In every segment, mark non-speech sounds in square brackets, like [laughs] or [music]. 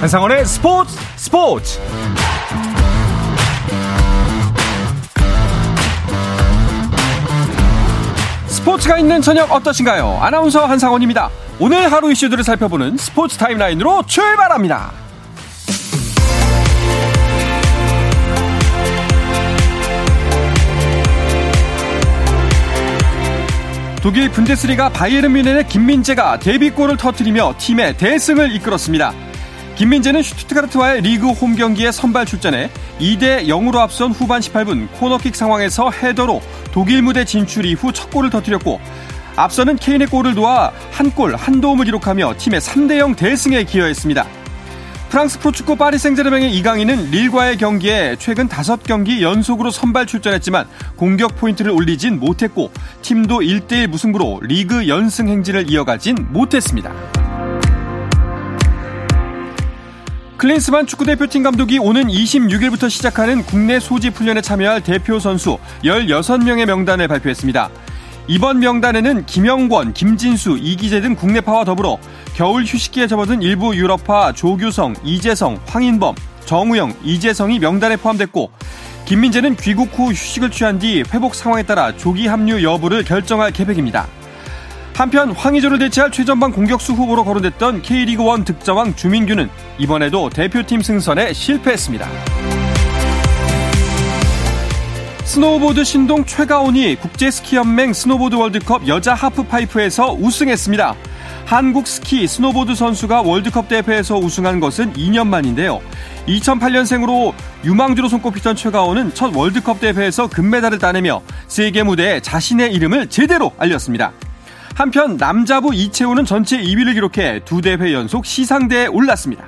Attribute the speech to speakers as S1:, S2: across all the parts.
S1: 한상원의 스포츠 스포츠 스포츠가 있는 저녁 어떠신가요? 아나운서 한상원입니다. 오늘 하루 이슈들을 살펴보는 스포츠 타임라인으로 출발합니다. 독일 분데스리가 바이에른 뮌헨의 김민재가 데뷔골을 터뜨리며 팀의 대승을 이끌었습니다. 김민재는 슈투트가르트와의 리그 홈 경기에 선발 출전해 2대 0으로 앞선 후반 18분 코너킥 상황에서 헤더로 독일 무대 진출 이후 첫 골을 터뜨렸고 앞서는 케인의 골을 도와 한 골 한 도움을 기록하며 팀의 3대 0 대승에 기여했습니다. 프랑스 프로축구 파리 생제르맹의 이강인은 릴과의 경기에 최근 5경기 연속으로 선발 출전했지만 공격 포인트를 올리진 못했고 팀도 1대1 무승부로 리그 연승 행진을 이어가진 못했습니다. 클린스만 축구대표팀 감독이 오는 26일부터 시작하는 국내 소집 훈련에 참여할 대표 선수 16명의 명단을 발표했습니다. 이번 명단에는 김영권, 김진수, 이기재 등 국내파와 더불어 겨울 휴식기에 접어든 일부 유럽파 조규성, 이재성, 황인범, 정우영, 이재성이 명단에 포함됐고 김민재는 귀국 후 휴식을 취한 뒤 회복 상황에 따라 조기 합류 여부를 결정할 계획입니다. 한편 황의조를 대체할 최전방 공격수 후보로 거론됐던 K리그1 득점왕 주민규는 이번에도 대표팀 승선에 실패했습니다. 스노우보드 신동 최가온이 국제스키연맹 스노보드 월드컵 여자 하프파이프에서 우승했습니다. 한국 스키 스노보드 선수가 월드컵 대회에서 우승한 것은 2년 만인데요. 2008년생으로 유망주로 손꼽히던 최가온은 첫 월드컵 대회에서 금메달을 따내며 세계 무대에 자신의 이름을 제대로 알렸습니다. 한편 남자부 이채우는 전체 2위를 기록해 두 대회 연속 시상대에 올랐습니다.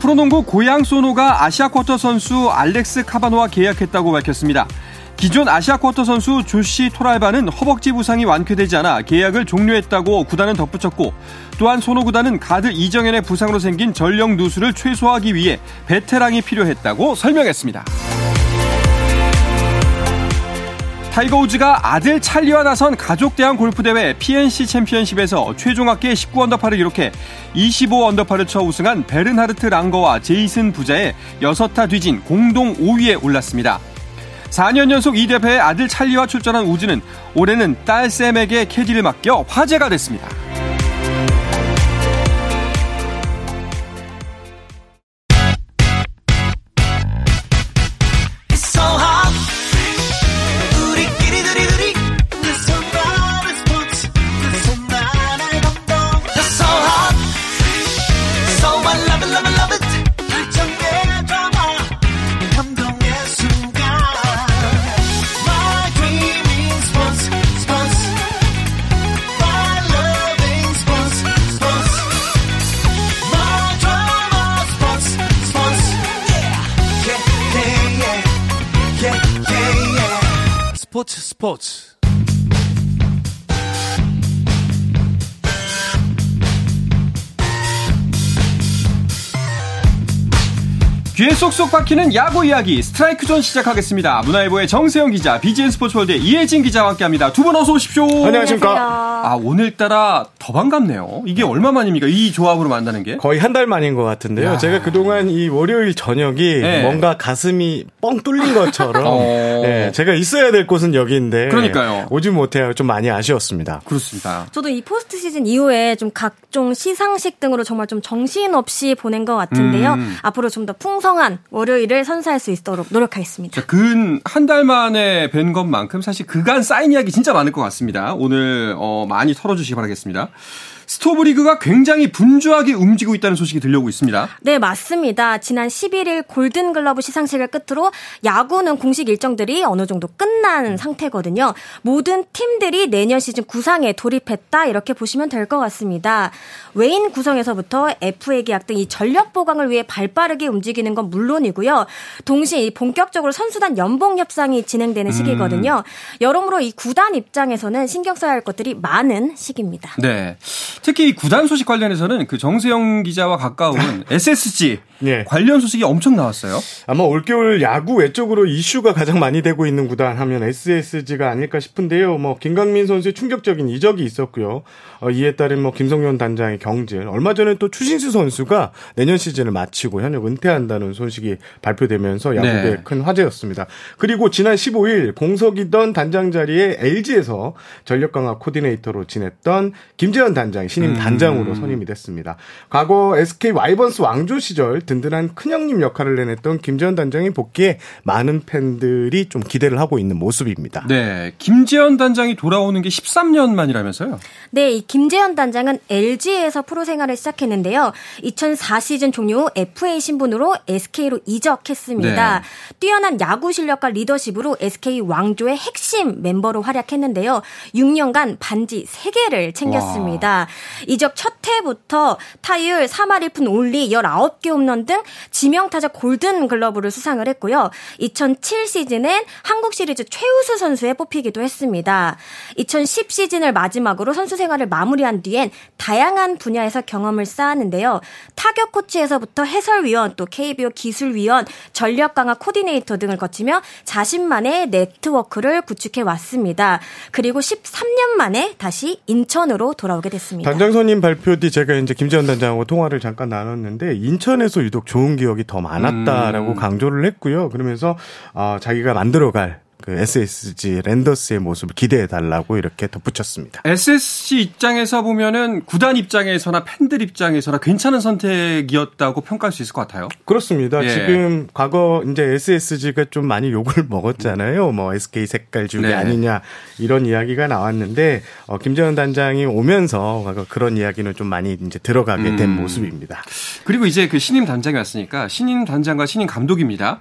S1: 프로농구 고양 소노가 아시아 쿼터 선수 알렉스 카바노와 계약했다고 밝혔습니다. 기존 아시아 쿼터 선수 조시 토랄바는 허벅지 부상이 완쾌되지 않아 계약을 종료했다고 구단은 덧붙였고 또한 소노 구단은 가드 이정현의 부상으로 생긴 전력 누수를 최소화하기 위해 베테랑이 필요했다고 설명했습니다. 타이거 우즈가 아들 찰리와 나선 가족 대항 골프 대회 PNC 챔피언십에서 최종 합계 19 언더파를 기록해 25 언더파를 쳐 우승한 베른하르트 랑거와 제이슨 부자의 6타 뒤진 공동 5위에 올랐습니다. 4년 연속 이 대회에 아들 찰리와 출전한 우즈는 올해는 딸 샘에게 캐디를 맡겨 화제가 됐습니다.
S2: 스
S1: 귀에 쏙쏙 박히는 야구 이야기 스트라이크 존 시작하겠습니다. 문화일보의 정세영 기자, BGN 스포츠월드 이혜진 기자와 함께합니다. 두 분 어서 오십시오.
S3: 안녕하십니까.
S1: 아 오늘따라 더 반갑네요. 이게 얼마 만입니까? 이 조합으로 만나는 게?
S3: 거의 한 달 만인 것 같은데요.
S1: 야.
S3: 제가 그동안 이 월요일 저녁이
S1: 네.
S3: 뭔가 가슴이 뻥 뚫린 것처럼 [laughs]
S1: 어.
S3: 예, 제가 있어야 될 곳은 여기인데
S1: 그러니까요.
S3: 오지 못해요. 좀 많이 아쉬웠습니다.
S1: 그렇습니다.
S4: 저도 이 포스트 시즌 이후에 좀 각종 시상식 등으로 정말 좀 정신없이 보낸 것 같은데요.
S1: 음.
S4: 앞으로 좀 더 풍성한 월요일을 선사할 수 있도록 노력하겠습니다.
S1: 근 한 달 만에 뵌 것만큼 사실 그간 쌓인 이야기 진짜 많을 것 같습니다. 오늘 어, 많이 털어주시기 바라겠습니다. 스토브 리그가 굉장히 분주하게 움직이고 있다는 소식이 들려오고 있습니다.
S4: 네, 맞습니다. 지난 11일 골든글러브 시상식을 끝으로 야구는 공식 일정들이 어느 정도 끝난 상태거든요. 모든 팀들이 내년 시즌 구상에 돌입했다 이렇게 보시면 될 것 같습니다. 외인 구성에서부터 FA 계약 등 이 전력 보강을 위해 발빠르게 움직이는 건 물론이고요. 동시에 이 본격적으로 선수단 연봉 협상이 진행되는 시기거든요. 여러모로 이 구단 입장에서는 신경 써야 할 것들이 많은 시기입니다.
S1: 네. 특히 이 구단 소식 관련해서는 그 정세영 기자와 가까운 [laughs] SSG
S3: 예.
S1: 관련 소식이 엄청 나왔어요.
S3: 아마 올겨울 야구 외적으로 이슈가 가장 많이 되고 있는 구단 하면 SSG가 아닐까 싶은데요. 뭐 김강민 선수의 충격적인 이적이 있었고요. 어, 이에 따른 뭐 김성현 단장의 경질. 얼마 전에 또 추신수 선수가 내년 시즌을 마치고 현역 은퇴한다는 소식이 발표되면서 야구에
S1: 네.
S3: 큰 화제였습니다. 그리고 지난 15일 공석이던 단장 자리에 LG에서 전력 강화 코디네이터로 지냈던 김재현 단장이 신임 단장으로 선임이 됐습니다. 과거 SK 와이번스 왕조 시절 든든한 큰형님 역할을 해냈던 김재현 단장의 복귀에 많은 팬들이 좀 기대를 하고 있는 모습입니다.
S1: 네, 김재현 단장이 돌아오는 게 13년 만이라면서요?
S4: 네, 이 김재현 단장은 LG에서 프로 생활을 시작했는데요. 2004 시즌 종료 후 FA 신분으로 SK로 이적했습니다.
S1: 네.
S4: 뛰어난 야구 실력과 리더십으로 SK 왕조의 핵심 멤버로 활약했는데요. 6년간 반지 3개를 챙겼습니다. 이적 첫 해부터 타율 3할 1푼 5리 19개 홈런 등 지명타자 골든 글러브를 수상을 했고요. 2007 시즌엔 한국 시리즈 최우수 선수에 뽑히기도 했습니다. 2010 시즌을 마지막으로 선수 생활을 마무리한 뒤엔 다양한 분야에서 경험을 쌓았는데요. 타격 코치에서부터 해설위원, 또 KBO 기술위원, 전력 강화 코디네이터 등을 거치며 자신만의 네트워크를 구축해 왔습니다. 그리고 13년 만에 다시 인천으로 돌아오게 됐습니다.
S3: 단장 선임 발표 뒤 제가 이제 김재현 단장하고 통화를 잠깐 나눴는데 인천에서 유독 좋은 기억이 더 많았다라고
S1: 음.
S3: 강조를 했고요. 그러면서 어, 자기가 만들어갈 그 SSG 랜더스의 모습을 기대해 달라고 이렇게 덧붙였습니다.
S1: SSC 입장에서 보면은 구단 입장에서나 팬들 입장에서나 괜찮은 선택이었다고 평가할 수 있을 것 같아요.
S3: 그렇습니다.
S1: 예.
S3: 지금 과거 이제 SSG가 좀 많이 욕을 먹었잖아요. 뭐 SK 색깔 주기
S1: 네.
S3: 아니냐 이런 이야기가 나왔는데 어, 김재현 단장이 오면서 그런 이야기는 좀 많이 이제 들어가게 된
S1: 음.
S3: 모습입니다.
S1: 그리고 이제 그 신임 단장이 왔으니까 신임 단장과 신임 감독입니다.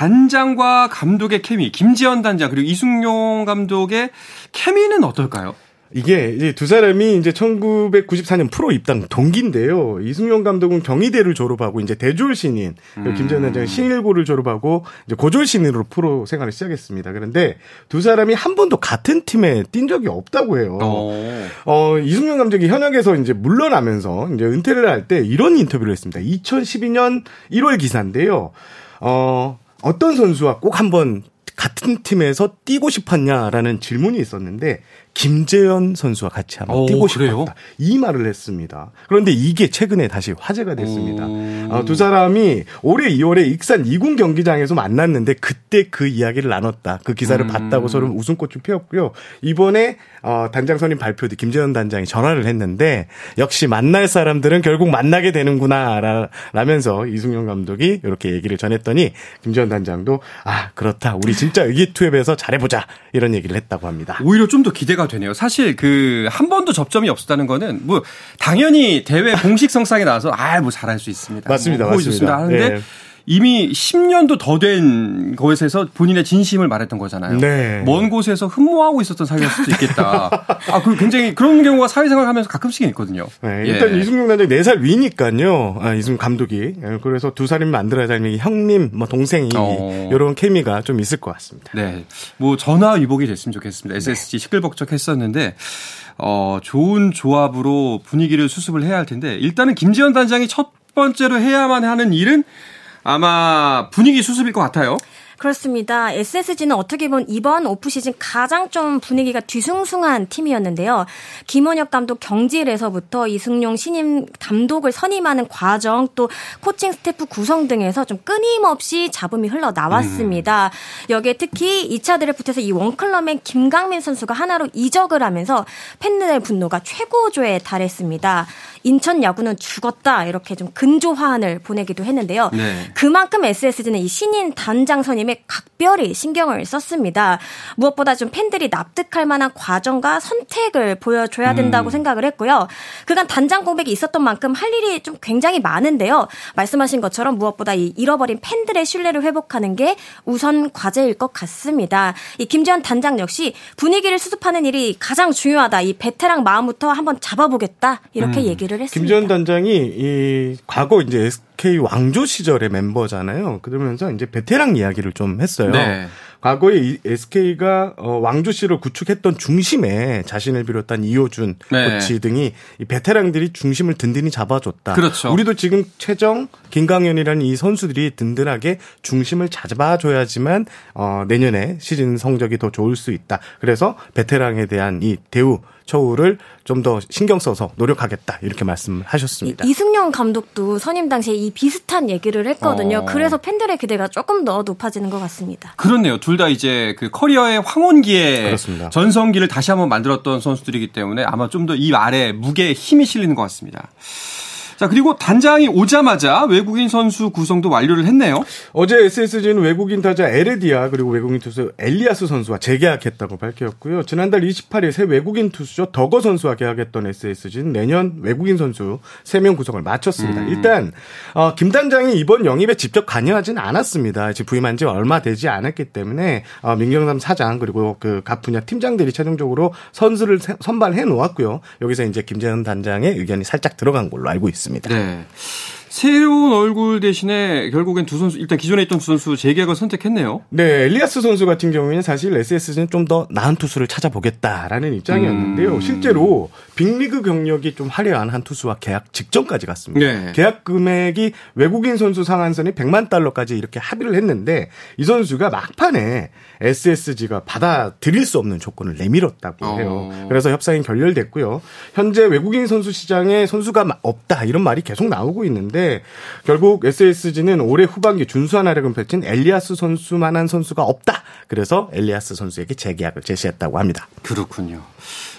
S1: 단장과 감독의 케미, 김지현 단장 그리고 이승용 감독의 케미는 어떨까요?
S3: 이게 이제 두 사람이 이제 1994년 프로 입당 동기인데요. 이승용 감독은 경희대를 졸업하고 이제 대졸 신인, 그리고 김재현 단장은 신일고를 졸업하고 이제 고졸 신인으로 프로 생활을 시작했습니다. 그런데 두 사람이 한 번도 같은 팀에 뛴 적이 없다고 해요.
S1: 어.
S3: 어, 이승용 감독이 현역에서 이제 물러나면서 이제 은퇴를 할 때 이런 인터뷰를 했습니다. 2012년 1월 기사인데요. 어, 어떤 선수와 꼭 한번 같은 팀에서 뛰고 싶었냐라는 질문이 있었는데 김재현 선수와 같이 한번
S1: 오,
S3: 뛰고? 싶었다. 이 말을 했습니다. 그런데 이게 최근에 다시 화제가 됐습니다.
S1: 오.
S3: 어, 두 사람이 올해 2월에 익산 2군 경기장에서 만났는데 그때 그 이야기를 나눴다. 그 기사를
S1: 음. 봤다고
S3: 서로 웃음꽃을 피웠고요. 이번에 어, 단장 선임 발표 뒤 김재현 단장이 전화를 했는데 역시 만날 사람들은 결국 만나게 되는구나 라, 라면서 이승용 감독이 이렇게 얘기를 전했더니 김재현 단장도 아 그렇다. 우리 진짜 의기투합해서 잘해보자 이런 얘기를 했다고 합니다.
S1: 오히려 좀 더 기대가 되네요. 사실 그 한 번도 접점이 없었다는 거는 뭐 당연히 대회 공식 성상에 나와서 아 뭐 잘할 수 있습니다.
S3: 맞습니다,
S1: 뭐, 보여줬습니다
S3: 맞습니다.
S1: 하는데
S3: 네.
S1: 이미 10년도 더된 것에서 본인의 진심을 말했던 거잖아요.
S3: 네.
S1: 먼 곳에서 흠모하고 있었던 사이일 수도 있겠다. 아, 그 굉장히 그런 경우가 사회생활 하면서 가끔씩 있거든요.
S3: 네,
S1: 예.
S3: 일단 이승용 단장이 4살 위니까요. 아, 이승용 감독이. 예, 그래서 두 사람이 만들어야 될 형님, 뭐 동생이
S1: 어.
S3: 이런 케미가 좀 있을 것 같습니다.
S1: 네. 뭐 전화 위복이 됐으면 좋겠습니다. SSG 시끌벅적 했었는데 어, 좋은 조합으로 분위기를 수습을 해야 할 텐데 일단은 김지현 단장이 첫 번째로 해야만 하는 일은 아마 분위기 수습일 것 같아요.
S4: 그렇습니다. SSG는 어떻게 보면 이번 오프 시즌 가장 좀 분위기가 뒤숭숭한 팀이었는데요. 김원형 감독 경질에서부터 이숭용 신임 감독을 선임하는 과정 또 코칭 스태프 구성 등에서 좀 끊임없이 잡음이 흘러 나왔습니다. 여기에 특히 2차 드래프트에서 이 원클럽맨 김강민 선수가 한화로 이적을 하면서 팬들의 분노가 최고조에 달했습니다. 인천 야구는 죽었다 이렇게 좀 근조 화환을 보내기도 했는데요.
S1: 네.
S4: 그만큼 SSG는 이 신인 단장 선임에 각별히 신경을 썼습니다. 무엇보다 좀 팬들이 납득할 만한 과정과 선택을 보여줘야 된다고
S1: 음.
S4: 생각을 했고요. 그간 단장 공백이 있었던 만큼 할 일이 좀 굉장히 많은데요. 말씀하신 것처럼 무엇보다 이 잃어버린 팬들의 신뢰를 회복하는 게 우선 과제일 것 같습니다. 이 김지현 단장 역시 분위기를 수습하는 일이 가장 중요하다. 이 베테랑 마음부터 한번 잡아보겠다. 이렇게
S1: 음.
S4: 얘기를 했습니다.
S3: 김재현 단장이 이 과거 이제 SK 왕조 시절의 멤버잖아요. 그러면서 이제 베테랑 이야기를 좀 했어요.
S1: 네.
S3: 과거에 이 SK가 어, 왕조 씨를 구축했던 중심에 자신을 비롯한 이호준
S1: 네.
S3: 코치 등이 이 베테랑들이 중심을 든든히 잡아줬다.
S1: 그렇죠.
S3: 우리도 지금 최정, 김강현이라는 이 선수들이 든든하게 중심을 잡아줘야지만 어, 내년에 시즌 성적이 더 좋을 수 있다. 그래서 베테랑에 대한 이 대우 처우를 좀 더 신경 써서 노력하겠다 이렇게 말씀하셨습니다.
S4: 이승용 감독도 선임 당시에 이 비슷한 얘기를 했거든요.
S1: 어.
S4: 그래서 팬들의 기대가 조금 더 높아지는 것 같습니다.
S1: 그렇네요. 둘 다 이제 그 커리어의 황혼기에
S3: 그렇습니다.
S1: 전성기를 다시 한번 만들었던 선수들이기 때문에 아마 좀 더 이 말에 무게에 힘이 실리는 것 같습니다. 자, 그리고 단장이 오자마자 외국인 선수 구성도 완료를 했네요.
S3: 어제 SSG는 외국인 타자 에레디아 그리고 외국인 투수 엘리아스 선수와 재계약했다고 밝혔고요. 지난달 28일 새 외국인 투수죠 더거 선수와 계약했던 SSG는 내년 외국인 선수 3명 구성을 마쳤습니다. 일단 어, 김 단장이 이번 영입에 직접 관여하지는 않았습니다. 지금 부임한 지 얼마 되지 않았기 때문에 어, 민경삼 사장 그리고 그 각 분야 팀장들이 최종적으로 선수를 세- 선발해 놓았고요. 여기서 이제 김재현 단장의 의견이 살짝 들어간 걸로 알고 있습니다.
S1: 네. 새로운 얼굴 대신에 결국엔 두 선수, 일단 기존에 있던 두 선수 재계약을 선택했네요.
S3: 네, 엘리아스 선수 같은 경우에는 사실 SSG는 좀 더 나은 투수를 찾아보겠다라는 입장이었는데요.
S1: 음.
S3: 실제로 빅리그 경력이 좀 화려한 한 투수와 계약 직전까지 갔습니다.
S1: 네.
S3: 계약 금액이 외국인 선수 상한선이 100만 달러까지 이렇게 합의를 했는데 이 선수가 막판에 SSG가 받아들일 수 없는 조건을 내밀었다고 해요.
S1: 어.
S3: 그래서 협상이 결렬됐고요. 현재 외국인 선수 시장에 선수가 마- 없다 이런 말이 계속 나오고 있는데 결국 SSG는 올해 후반기 준수한 활약을 펼친 엘리아스 선수만한 선수가 없다. 그래서 엘리아스 선수에게 재계약을 제시했다고 합니다.
S1: 그렇군요.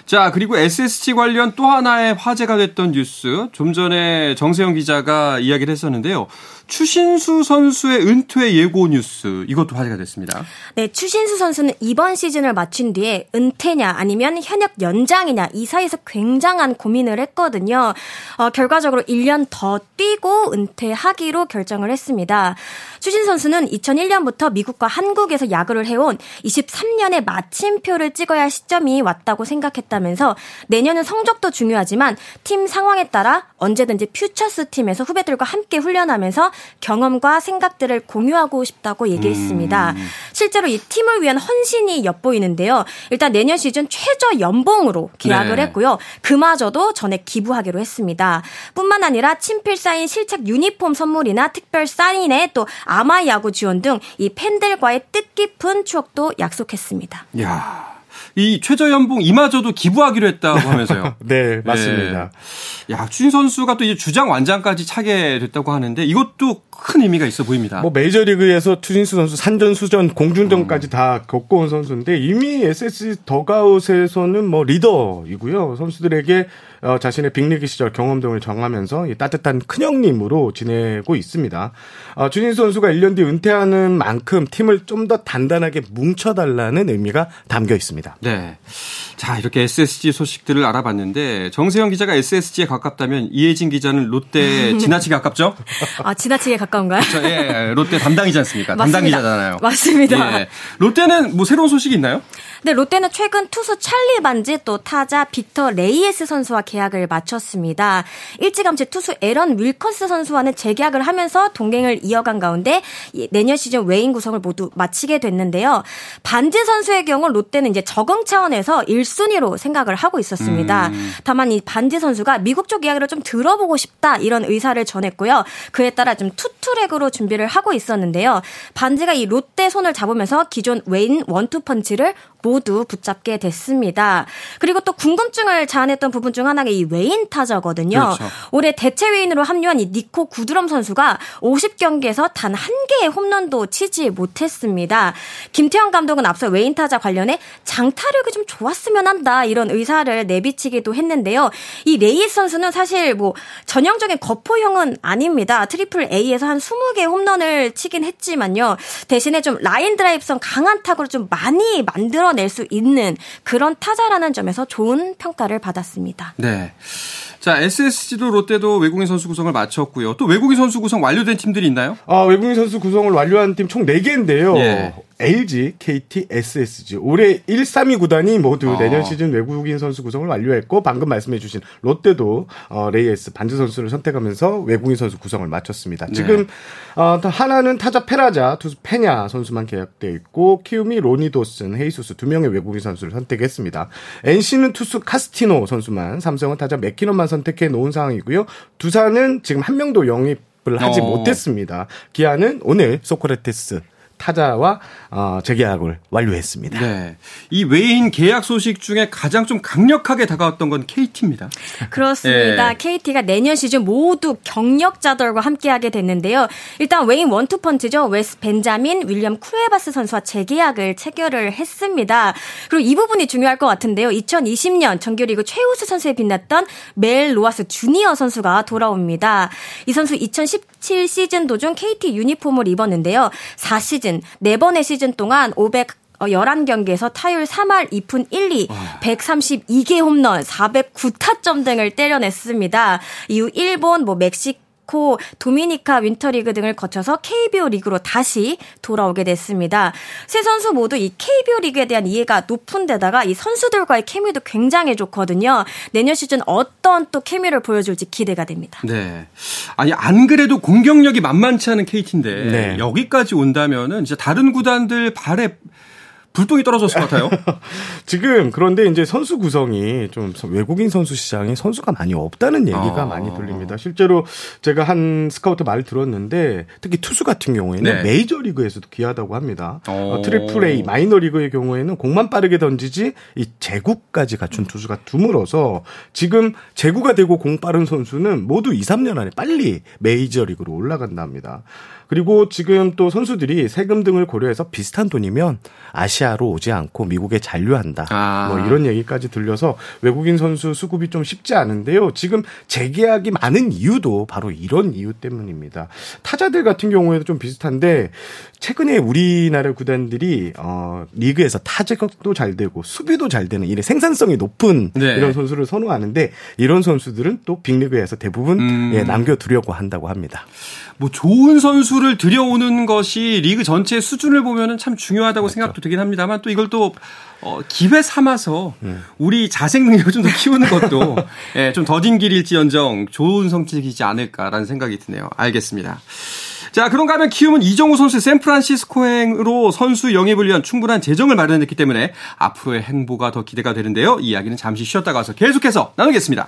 S1: 자, 그리고 SSG 관련 또 하나의 화제가 됐던 뉴스. 좀 전에 정세영 기자가 이야기를 했었는데요. 추신수 선수의 은퇴 예고 뉴스. 이것도 화제가 됐습니다.
S4: 네, 추신수 선수는 이번 시즌을 마친 뒤에 은퇴냐 아니면 현역 연장이냐 이 사이에서 굉장한 고민을 했거든요. 어, 결과적으로 1년 더 뛰고 은퇴하기로 결정을 했습니다. 추신 선수는 2001년부터 미국과 한국에서 야구를 해온 23년의 마침표를 찍어야 할 시점이 왔다고 생각했다면서 내년은 성적도 중요하지만 팀 상황에 따라 언제든지 퓨처스 팀에서 후배들과 함께 훈련하면서 경험과 생각들을 공유하고 싶다고 얘기했습니다. 실제로 이 팀을 위한 헌신이 엿보이는데요. 일단 내년 시즌 최저 연봉으로 계약을
S1: 네.
S4: 했고요. 그마저도 전액 기부하기로 했습니다. 뿐만 아니라 친필 사인 실책 유니폼 선물이나 특별 사인회 또 아마 야구 지원 등 이 팬들과의 뜻깊은 추억도 약속했습니다.
S1: 야 이 최저 연봉 이마저도 기부하기로 했다고 하면서요. [laughs]
S3: 네, 맞습니다.
S1: 야, 추신 선수가 또 이제 주장 완장까지 차게 됐다고 하는데 이것도 큰 의미가 있어 보입니다.
S3: 뭐 메이저리그에서 추신수 선수 산전 수전 공중전까지 다 겪어온 선수인데 이미 SSG 더가웃에서는 뭐 리더이고요 선수들에게 어, 자신의 빅리그 시절 경험 등을 정하면서 이 따뜻한 큰형님으로 지내고 있습니다. 어, 추신수 선수가 1년 뒤 은퇴하는 만큼 팀을 좀 더 단단하게 뭉쳐달라는 의미가 담겨 있습니다.
S1: 네. 자, 이렇게 SSG 소식들을 알아봤는데 정세영 기자가 SSG에 가깝다면 이혜진 기자는 롯데 [laughs] 지나치게 가깝죠?
S4: 아, 지나치게 가까운가요?
S1: 저, 예, 롯데 담당이지 않습니까? 담당
S4: 맞습니다.
S1: 기자잖아요.
S4: 맞습니다.
S1: 예. 롯데는 뭐 새로운 소식이 있나요?
S4: 네, 롯데는 최근 투수 찰리 반즈 또 타자 빅터 레이에스 선수와 계약을 마쳤습니다. 일찌감치 투수 에런 윌커슨 선수와는 재계약을 하면서 동행을 이어간 가운데 이 내년 시즌 외인 구성을 모두 마치게 됐는데요. 반지 선수의 경우 롯데는 이제 적응 차원에서 1순위로 생각을 하고 있었습니다. 다만 이 반지 선수가 미국 쪽 이야기를 좀 들어보고 싶다 이런 의사를 전했고요. 그에 따라 좀 투트랙으로 준비를 하고 있었는데요. 반지가 이 롯데 손을 잡으면서 기존 외인 원투펀치를 모두 붙잡게 됐습니다. 그리고 또 궁금증을 자아냈던 부분 중 하나가 이 외인 타자거든요.
S1: 그렇죠.
S4: 올해 대체 외인으로 합류한 이 니코 구드럼 선수가 50경기에서 단 한 개의 홈런도 치지 못했습니다. 김태형 감독은 앞서 외인 타자 관련해 장타력이 좀 좋았으면 한다 이런 의사를 내비치기도 했는데요. 이 레이에스 선수는 사실 뭐 전형적인 거포형은 아닙니다. 트리플 A에서 한 20개 홈런을 치긴 했지만요. 대신에 좀 라인 드라이브성 강한 타구를 좀 많이 만들어 낼 수 있는 그런 타자라는 점에서 좋은 평가를 받았습니다.
S1: 네. 자, SSG도 롯데도 외국인 선수 구성을 마쳤고요. 또 외국인 선수 구성 완료된 팀들이 있나요?
S3: 아, 외국인 선수 구성을 완료한 팀 총 4개인데요.
S1: 예.
S3: LG, KT, SSG 올해 1, 3위 구단이 모두
S1: 어.
S3: 내년 시즌 외국인 선수 구성을 완료했고 방금 말씀해주신 롯데도 어, 레이에스 반즈 선수를 선택하면서 외국인 선수 구성을 마쳤습니다.
S1: 네.
S3: 지금 어, 한화는 타자 페라자, 투수 페냐 선수만 계약돼 있고 키움이 로니 도슨, 헤이수스 두 명의 외국인 선수를 선택했습니다. NC는 투수 카스타노 선수만, 삼성은 타자 맥키넌만 선택해 놓은 상황이고요. 두산은 지금 한 명도 영입 을 하지
S1: 어.
S3: 못했습니다. 기아는 오늘 소크라테스 타자와 어, 재계약을 완료했습니다.
S1: 네. 이 외인 계약 소식 중에 가장 좀 강력하게 다가왔던 건 KT입니다. [laughs]
S4: 그렇습니다.
S1: 예.
S4: KT가 내년 시즌 모두 경력자들과 함께하게 됐는데요. 일단 외인 원투펀치죠. 웨스 벤자민, 윌리엄 쿠에바스 선수와 재계약을 체결을 했습니다. 그리고 이 부분이 중요할 것 같은데요. 2020년 정규리그 최우수 선수에 빛났던 멜 로하스 주니어 선수가 돌아옵니다. 이 선수 2017 시즌 도중 KT 유니폼을 입었는데요. 4시즌, 4번의 시즌 동안 500 어, 11경기에서 타율 3할 2푼 1리, 132개 홈런, 409타점 등을 때려냈습니다. 이후 일본, 뭐 멕시코, 도미니카 윈터리그 등을 거쳐서 KBO 리그로 다시 돌아오게 됐습니다. 세 선수 모두 이 KBO 리그에 대한 이해가 높은 데다가 이 선수들과의 케미도 굉장히 좋거든요. 내년 시즌 어떤 또 케미를 보여줄지 기대가 됩니다.
S1: 네. 아니, 안 그래도 공격력이 만만치 않은 KT인데,
S3: 네.
S1: 여기까지 온다면은 진짜 다른 구단들 발에 불똥이 떨어졌을 것 같아요. [laughs]
S3: 지금 그런데 이제 선수 구성이 좀 외국인 선수 시장에 선수가 많이 없다는 얘기가
S1: 어.
S3: 많이 들립니다. 실제로 제가 한 스카우트 말을 들었는데 특히 투수 같은 경우에는
S1: 네.
S3: 메이저 리그에서도 귀하다고 합니다.
S1: 어.
S3: 어, 트리플 A 마이너 리그의 경우에는 공만 빠르게 던지지 이 제구까지 갖춘 투수가 드물어서 지금 제구가 되고 공 빠른 선수는 모두 2, 3년 안에 빨리 메이저 리그로 올라간다 합니다. 그리고 지금 또 선수들이 세금 등을 고려해서 비슷한 돈이면 아시아로 오지 않고 미국에 잔류한다.
S1: 아.
S3: 뭐 이런 얘기까지 들려서 외국인 선수 수급이 좀 쉽지 않은데요. 지금 재계약이 많은 이유도 바로 이런 이유 때문입니다. 타자들 같은 경우에도 좀 비슷한데 최근에 우리나라 구단들이 어 리그에서 타격도 잘 되고 수비도 잘 되는 이런 생산성이 높은
S1: 네.
S3: 이런 선수를 선호하는데 이런 선수들은 또 빅리그에서 대부분
S1: 음.
S3: 예, 남겨두려고 한다고 합니다.
S1: 뭐 좋은 선수를 들여오는 것이 리그 전체의 수준을 보면은 참 중요하다고
S3: 그렇죠.
S1: 생각도 되긴 합니다만 또 이걸 또 어, 기회 삼아서
S3: 음.
S1: 우리 자생 능력을 좀 더 키우는 것도 [laughs] 예, 좀 더딘 길일지언정 좋은 성취이지 않을까라는 생각이 드네요. 알겠습니다. 자, 그런가 하면 키움은 이정우 선수의 샌프란시스코행으로 선수 영입을 위한 충분한 재정을 마련했기 때문에 앞으로의 행보가 더 기대가 되는데요. 이 이야기는 잠시 쉬었다 가서 계속해서 나누겠습니다.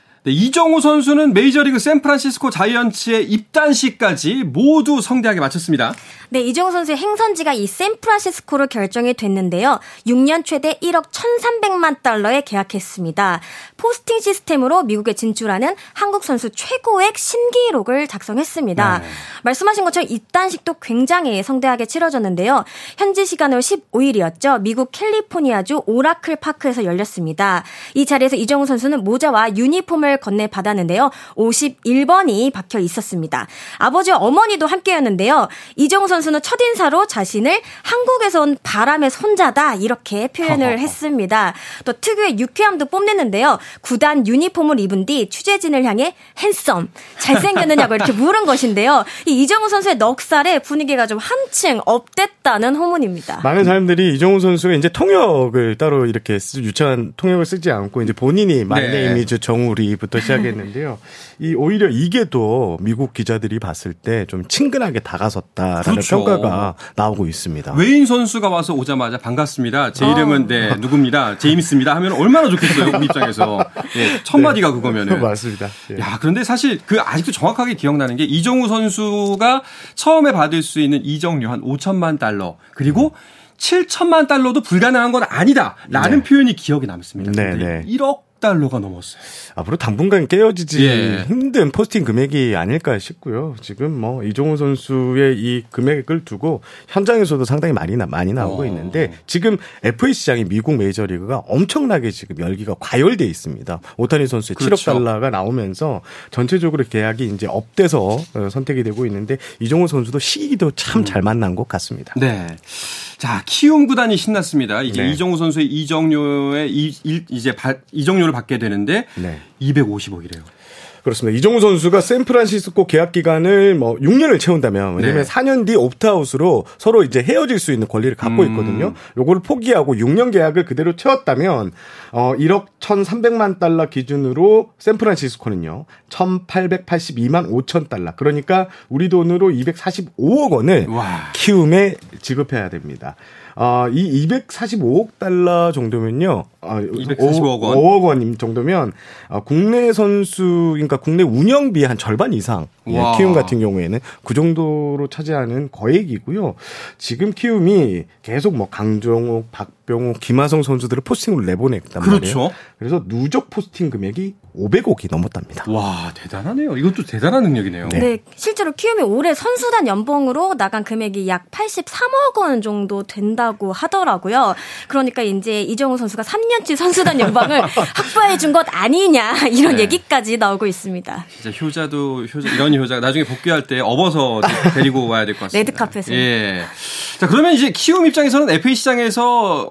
S1: 네, 이정후 선수는 메이저리그 샌프란시스코 자이언츠의 입단식까지 모두 성대하게 마쳤습니다.
S4: 네, 이정후 선수의 행선지가 이 샌프란시스코로 결정이 됐는데요. 6년 최대 1억 1,300만 달러에 계약했습니다. 포스팅 시스템으로 미국에 진출하는 한국 선수 최고액 신기록을 작성했습니다.
S1: 네.
S4: 말씀하신 것처럼 입단식도 굉장히 성대하게 치러졌는데요. 현지 시간으로 15일이었죠. 미국 캘리포니아주 오라클 파크에서 열렸습니다. 이 자리에서 이정우 선수는 모자와 유니폼을 건네 받았는데요. 51번이 박혀 있었습니다. 아버지와 어머니도 함께였는데요. 이정우 선수는 첫인사로 자신을 한국에서 온 바람의 손자다 이렇게 표현을 했습니다. 또 특유의 유쾌함도 뽐냈는데요. 구단 유니폼을 입은 뒤 취재진을 향해 handsome 잘생겼느냐고 이렇게 물은 것인데요. 이 이정후 선수의 넉살에 분위기가 좀 한층 업됐다는 후문입니다.
S3: 많은 사람들이 이정후 선수가 이제 통역을 따로 이렇게 쓰, 유창한 통역을 쓰지 않고 이제 본인이 My name is 정후 Lee부터 시작했는데요. 이 오히려 이게 또 미국 기자들이 봤을 때 좀 친근하게 다가섰다라는
S1: 그렇죠.
S3: 평가가 나오고 있습니다.
S1: 외인 선수가 와서 오자마자 반갑습니다. 제 이름은
S3: 아.
S1: 네 누굽니다. 제임스입니다. 하면 얼마나 좋겠어요. 우리 입장에서 예, 첫 마디가 그거면은. [laughs]
S3: 맞습니다. 예.
S1: 야, 그런데 사실 그 아직도 정확하게 기억나는 게 이정우 선수가 처음에 받을 수 있는 이정료 한 5천만 달러 그리고 7천만 달러도 불가능한 건 아니다라는
S3: 네.
S1: 표현이 기억에 남습니다.
S3: 네, 네.
S1: 1억 달러가 넘었어요.
S3: 앞으로 당분간 깨어지지
S1: 예.
S3: 힘든 포스팅 금액이 아닐까 싶고요. 지금 뭐 이종호 선수의 이 금액을 두고 현장에서도 상당히 많이 나, 많이 나오고
S1: 어.
S3: 있는데 지금 FA 시장이 미국 메이저리그가 엄청나게 지금 열기가 과열돼 있습니다. 오타니 선수의
S1: 그렇죠.
S3: 7억 달러가 나오면서 전체적으로 계약이 이제 업돼서 어, 선택이 되고 있는데 이정후 선수도 시기도 참 잘 만난 것 같습니다.
S1: 네. 자, 키움 구단이 신났습니다. 이제
S3: 네.
S1: 이정후 선수의 이적료의 이, 일- 이제 바- 이적료를 받게 되는데
S3: 네.
S1: 250억이래요.
S3: 그렇습니다. 이정후 선수가 샌프란시스코 계약 기간을 뭐 6년을 채운다면 왜냐면
S1: 네.
S3: 4년 뒤 옵트아웃으로 서로 이제 헤어질 수 있는 권리를 갖고
S1: 음.
S3: 있거든요. 요거를 포기하고 6년 계약을 그대로 채웠다면 어 1억 1,300만 달러 기준으로 샌프란시스코는요. 1,882만 5천 달러. 그러니까 우리 돈으로 245억 원을
S1: 와.
S3: 키움에 지급해야 됩니다. 어, 이 245억 달러 정도면요. 어,
S1: 245억 원.
S3: 5억 원 정도면 어, 국내 선수 그러니까 국내 운영비 한 절반 이상 예,
S1: 와.
S3: 키움 같은 경우에는 그 정도로 차지하는 거액이고요. 지금 키움이 계속 뭐 강정욱, 박 병호, 김하성 선수들을 포스팅으로 내보냈단
S1: 그렇죠.
S3: 말이에요. 그래서 누적 포스팅 금액이 500억이 넘었답니다.
S1: 와, 대단하네요. 이것도 대단한 능력이네요.
S3: 네.
S4: 네, 실제로 키움이 올해 선수단 연봉으로 나간 금액이 약 83억 원 정도 된다고 하더라고요. 그러니까 이제 이정우 선수가 3년치 선수단 연봉을 [laughs] 확보해 준 것 아니냐 이런
S1: 네.
S4: 얘기까지 나오고 있습니다.
S1: 진짜 효자도 효자 이런 효자 나중에 복귀할 때 업어서 데리고 와야 될 것 같습니다.
S4: 레드카펫을.
S1: 예. 자 그러면 이제 키움 입장에서는 FA 시장에서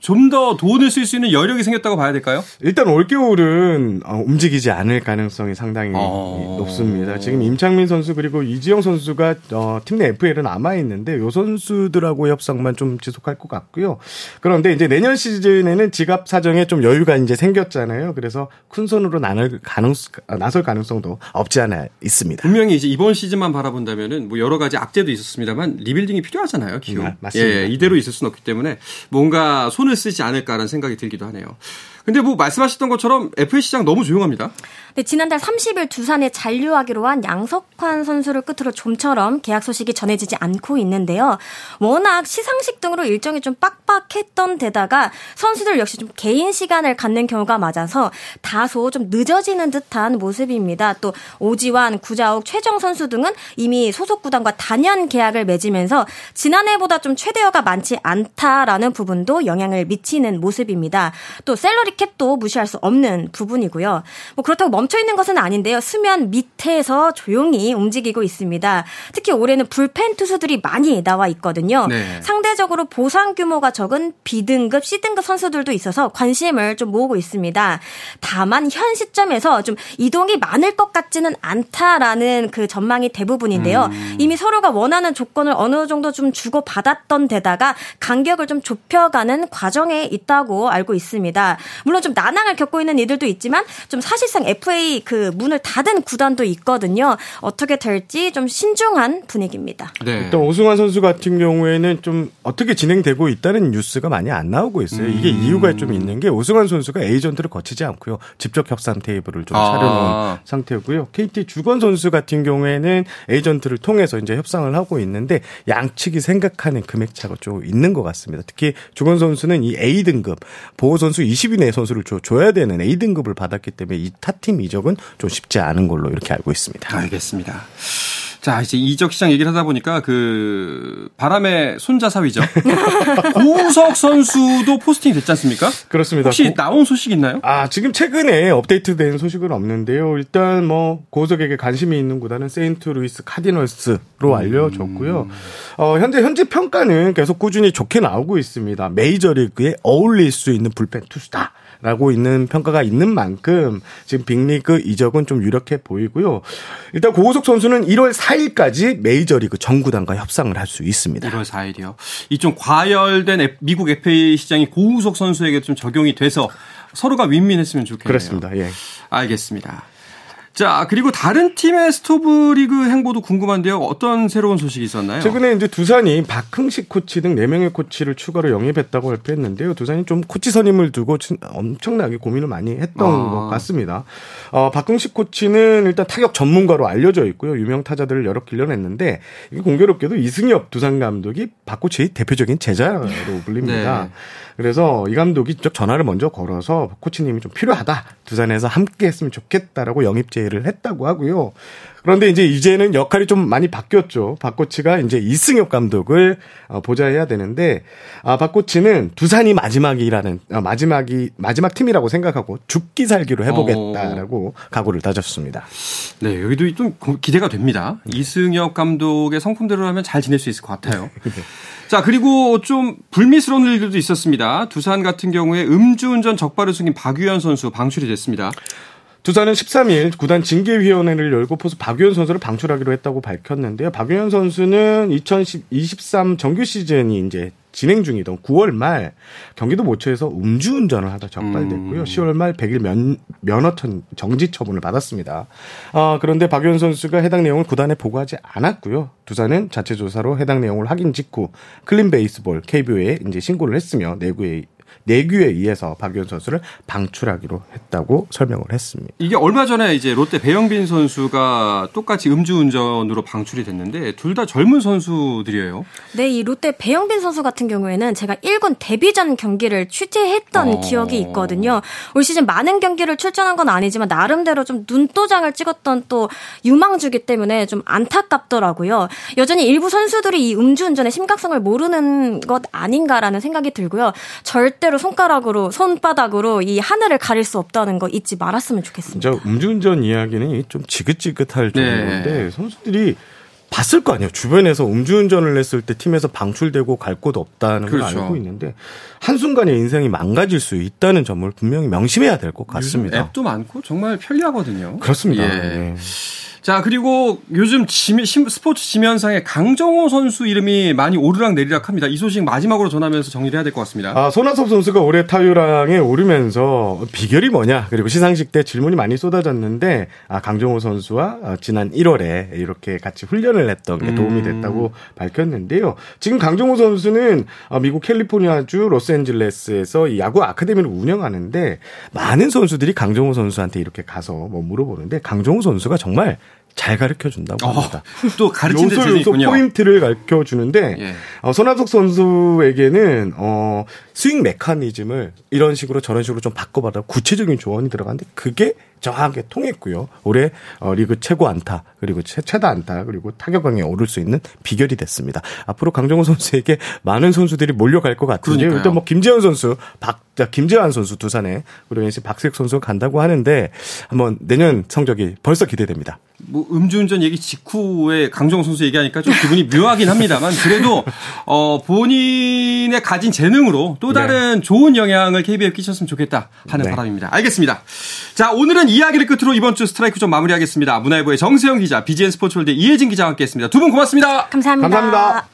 S1: 좀 더 돈을 쓸 수 있는 여력이 생겼다고 봐야 될까요?
S3: 일단 올겨울은 어, 움직이지 않을 가능성이 상당히
S1: 어.
S3: 높습니다. 지금 임창민 선수 그리고 이지영 선수가 어, 팀 내 FA를 남아 있는데 요 선수들하고의 협상만 좀 지속할 것 같고요. 그런데 이제 내년 시즌에는 지갑 사정에 좀 여유가 이제 생겼잖아요. 그래서 큰 손으로 나설 가능 나설 가능성도 없지 않아 있습니다.
S1: 분명히 이제 이번 시즌만 바라본다면은 뭐 여러 가지 악재도 있었습니다만 리빌딩이 필요하잖아요, 키움.
S3: 네, 맞습니다.
S1: 예, 이대로 있을 수는 없기 때문에 뭔가 손을 쓰지 않을까라는 생각이 들기도 하네요. 근데 뭐 말씀하셨던 것처럼 FA 시장 너무 조용합니다.
S4: 네, 지난달 30일 두산에 잔류하기로 한 양석환 선수를 끝으로 좀처럼 계약 소식이 전해지지 않고 있는데요. 워낙 시상식 등으로 일정이 좀 빡빡했던 데다가 선수들 역시 좀 개인 시간을 갖는 경우가 많아서 다소 좀 늦어지는 듯한 모습입니다. 또 오지환, 구자욱, 최정 선수 등은 이미 소속 구단과 단연 계약을 맺으면서 지난해보다 좀 최대여가 많지 않다라는 부분도 영향을 미치는 모습입니다. 또 셀러리 캡도 무시할 수 없는 부분이고요. 뭐 그렇다고 멈춰 있는 것은 아닌데요. 수면 밑에서 조용히 움직이고 있습니다. 특히 올해는 불펜 투수들이 많이 나와 있거든요.
S1: 네.
S4: 상대적으로 보상 규모가 적은 B등급, C등급 선수들도 있어서 관심을 좀 모으고 있습니다. 다만 현 시점에서 좀 이동이 많을 것 같지는 않다라는 그 전망이 대부분인데요. 이미 서로가 원하는 조건을 어느 정도 좀 주고 받았던 데다가 간격을 좀 좁혀가는 과정에 있다고 알고 있습니다. 물론 좀 난항을 겪고 있는 이들도 있지만 좀 사실상 FA 그 문을 닫은 구단도 있거든요. 어떻게 될지 좀 신중한 분위기입니다.
S1: 네.
S3: 일단 오승환 선수 같은 경우에는 좀 어떻게 진행되고 있다는 뉴스가 많이 안 나오고 있어요. 이게
S1: 음.
S3: 이유가 좀 있는 게 오승환 선수가 에이전트를 거치지 않고요. 직접 협상 테이블을 좀
S1: 아.
S3: 차려놓은 상태고요. KT 주건 선수 같은 경우에는 에이전트를 통해서 이제 협상을 하고 있는데 양측이 생각하는 금액 차가 좀 있는 것 같습니다. 특히 주권 선수는 이 A 등급 보호 선수 20인 외 선수를 줘, 줘야 되는 A 등급을 받았기 때문에 이 타팀 이적은 좀 쉽지 않은 걸로 이렇게 알고 있습니다.
S1: 알겠습니다. 자, 이제 이적 시장 얘기를 하다 보니까 그 바람의 손자 사위죠. [laughs] 고우석 선수도 포스팅이 됐지 않습니까?
S3: 그렇습니다.
S1: 혹시
S3: 고-
S1: 나온 소식 있나요?
S3: 아, 지금 최근에 업데이트된 소식은 없는데요. 일단 뭐 고우석에게 관심이 있는 구단은 세인트 루이스 카디널스로 알려졌고요. 어, 현재 현재 평가는 계속 꾸준히 좋게 나오고 있습니다. 메이저리그에 어울릴 수 있는 불펜 투수다. 라고 있는 평가가 있는 만큼 지금 빅리그 이적은 좀 유력해 보이고요. 일단 고우석 선수는 1월 4일까지 메이저리그 전 구단과 협상을 할 수 있습니다.
S1: 1월 4일이요. 이 좀 과열된 미국 FA 시장이 고우석 선수에게 좀 적용이 돼서 서로가 윈윈했으면 좋겠네요.
S3: 그렇습니다. 예.
S1: 알겠습니다. 자, 그리고 다른 팀의 스토브리그 행보도 궁금한데요. 어떤 새로운 소식이 있었나요?
S3: 최근에 이제 두산이 박흥식 코치 등 4명의 코치를 추가로 영입했다고 발표했는데요. 두산이 좀 코치 선임을 두고 엄청나게 고민을 많이 했던 아. 것 같습니다. 어, 박흥식 코치는 일단 타격 전문가로 알려져 있고요. 유명 타자들을 여러 길러냈는데 이게 공교롭게도 이승엽 두산 감독이 박 코치의 대표적인 제자로 불립니다. 네. 그래서 이 감독이 직접 전화를 먼저 걸어서 코치님이 좀 필요하다. 두산에서 함께 했으면 좋겠다라고 영입 제의를 했다고 하고요. 그런데 이제 이제는 역할이 좀 많이 바뀌었죠. 박 코치가 이제 이승엽 감독을 어, 보좌해야 되는데 아, 박 코치는 두산이 마지막이라는 아, 마지막이 마지막 팀이라고 생각하고 죽기 살기로 해보겠다라고 어. 각오를 다졌습니다.
S1: 네, 여기도 좀 기대가 됩니다. 이승엽 감독의 성품대로라면 잘 지낼 수 있을 것 같아요. [laughs] 네. 자, 그리고 좀 불미스러운 일들도 있었습니다. 두산 같은 경우에 음주운전 적발을 숨긴 박유현 선수 방출이 됐습니다.
S3: 두산은 13일 구단 징계위원회를 열고 포수 박유현 선수를 방출하기로 했다고 밝혔는데요. 박유현 선수는 2023 정규 시즌이 이제 진행 중이던 9월 말 경기도 모처에서 음주운전을 하다 적발됐고요. 음. 10월 말 100일 면, 면허 정지 처분을 받았습니다. 아, 그런데 박유현 선수가 해당 내용을 구단에 보고하지 않았고요. 두산은 자체 조사로 해당 내용을 확인 직후 클린 베이스볼 KBO에 이제 신고를 했으며 내구에 내규에 의해서 박유현 선수를 방출하기로 했다고 설명을 했습니다.
S1: 이게 얼마 전에 이제 롯데 배영빈 선수가 똑같이 음주운전으로 방출이 됐는데 둘 다 젊은 선수들이에요.
S4: 네, 이 롯데 배영빈 선수 같은 경우에는 제가 1군 데뷔전 경기를 취재했던 어... 기억이 있거든요. 올 시즌 많은 경기를 출전한 건 아니지만 나름대로 좀 눈도장을 찍었던 또 유망주기 때문에 좀 안타깝더라고요. 여전히 일부 선수들이 이 음주운전의 심각성을 모르는 것 아닌가라는 생각이 들고요. 절 대로 손가락으로 손바닥으로 이 하늘을 가릴 수 없다는 거 잊지 말았으면 좋겠습니다.
S3: 음주운전 이야기는 좀 지긋지긋할 네. 정도인데 네. 선수들이 봤을 거 아니에요. 주변에서 음주운전을 했을 때 팀에서 방출되고 갈 곳 없다는 그렇죠. 걸 알고 있는데 한순간에 인생이 망가질 수 있다는 점을 분명히 명심해야 될 것 같습니다.
S1: 앱도 많고 정말 편리하거든요.
S3: 그렇습니다. 예. 네.
S1: 자, 그리고 요즘 지미, 스포츠 지면상에 강정호 선수 이름이 많이 오르락 내리락 합니다. 이 소식 마지막으로 전하면서 정리를 해야 될 것 같습니다.
S3: 아, 손아섭 선수가 올해 타율왕에 오르면서 비결이 뭐냐? 그리고 시상식 때 질문이 많이 쏟아졌는데, 아, 강정호 선수와 어, 지난 1월에 이렇게 같이 훈련을 했던 게 도움이 음. 됐다고 음. 밝혔는데요. 지금 강정호 선수는 어, 미국 캘리포니아주 로스앤젤레스에서 야구 아카데미를 운영하는데, 많은 선수들이 강정호 선수한테 이렇게 가서 뭐 물어보는데, 강정호 선수가 정말 잘 가르쳐 준다고 어, 합니다.
S1: 또 가르치는 요소 요소
S3: 포인트를 가르쳐 주는데 예. 어, 손아섭 선수에게는 어, 스윙 메커니즘을 이런 식으로 저런 식으로 좀 바꿔봐라 구체적인 조언이 들어가는데 그게 정확하게 통했고요. 올해 어, 리그 최고 안타 그리고 최, 최다 안타 그리고 타격왕에 오를 수 있는 비결이 됐습니다. 앞으로 강정호 선수에게 많은 선수들이 몰려갈 것 같은데요. 일단 뭐 김재현 선수, 박 김재환 선수 두산에 그리고 이제 박색 선수 간다고 하는데 한번 내년 성적이 벌써 기대됩니다.
S1: 뭐 음주운전 얘기 직후에 강정호 선수 얘기하니까 좀 기분이 묘하긴 합니다만 그래도 어 본인의 가진 재능으로 또 다른 네. 좋은 영향을 KBO에 끼쳤으면 좋겠다 하는 네. 바람입니다. 알겠습니다. 자 오늘은 이야기를 끝으로 이번 주 스트라이크 좀 마무리하겠습니다. 문화일보의 정세영 기자, BGN 스포츠홀드 이혜진 기자와 함께했습니다. 두 분 고맙습니다.
S4: 감사합니다.
S3: 감사합니다.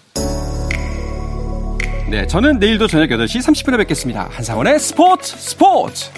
S1: 네, 저는 내일도 저녁 8시 30분에 뵙겠습니다. 한상원의 스포츠 스포츠!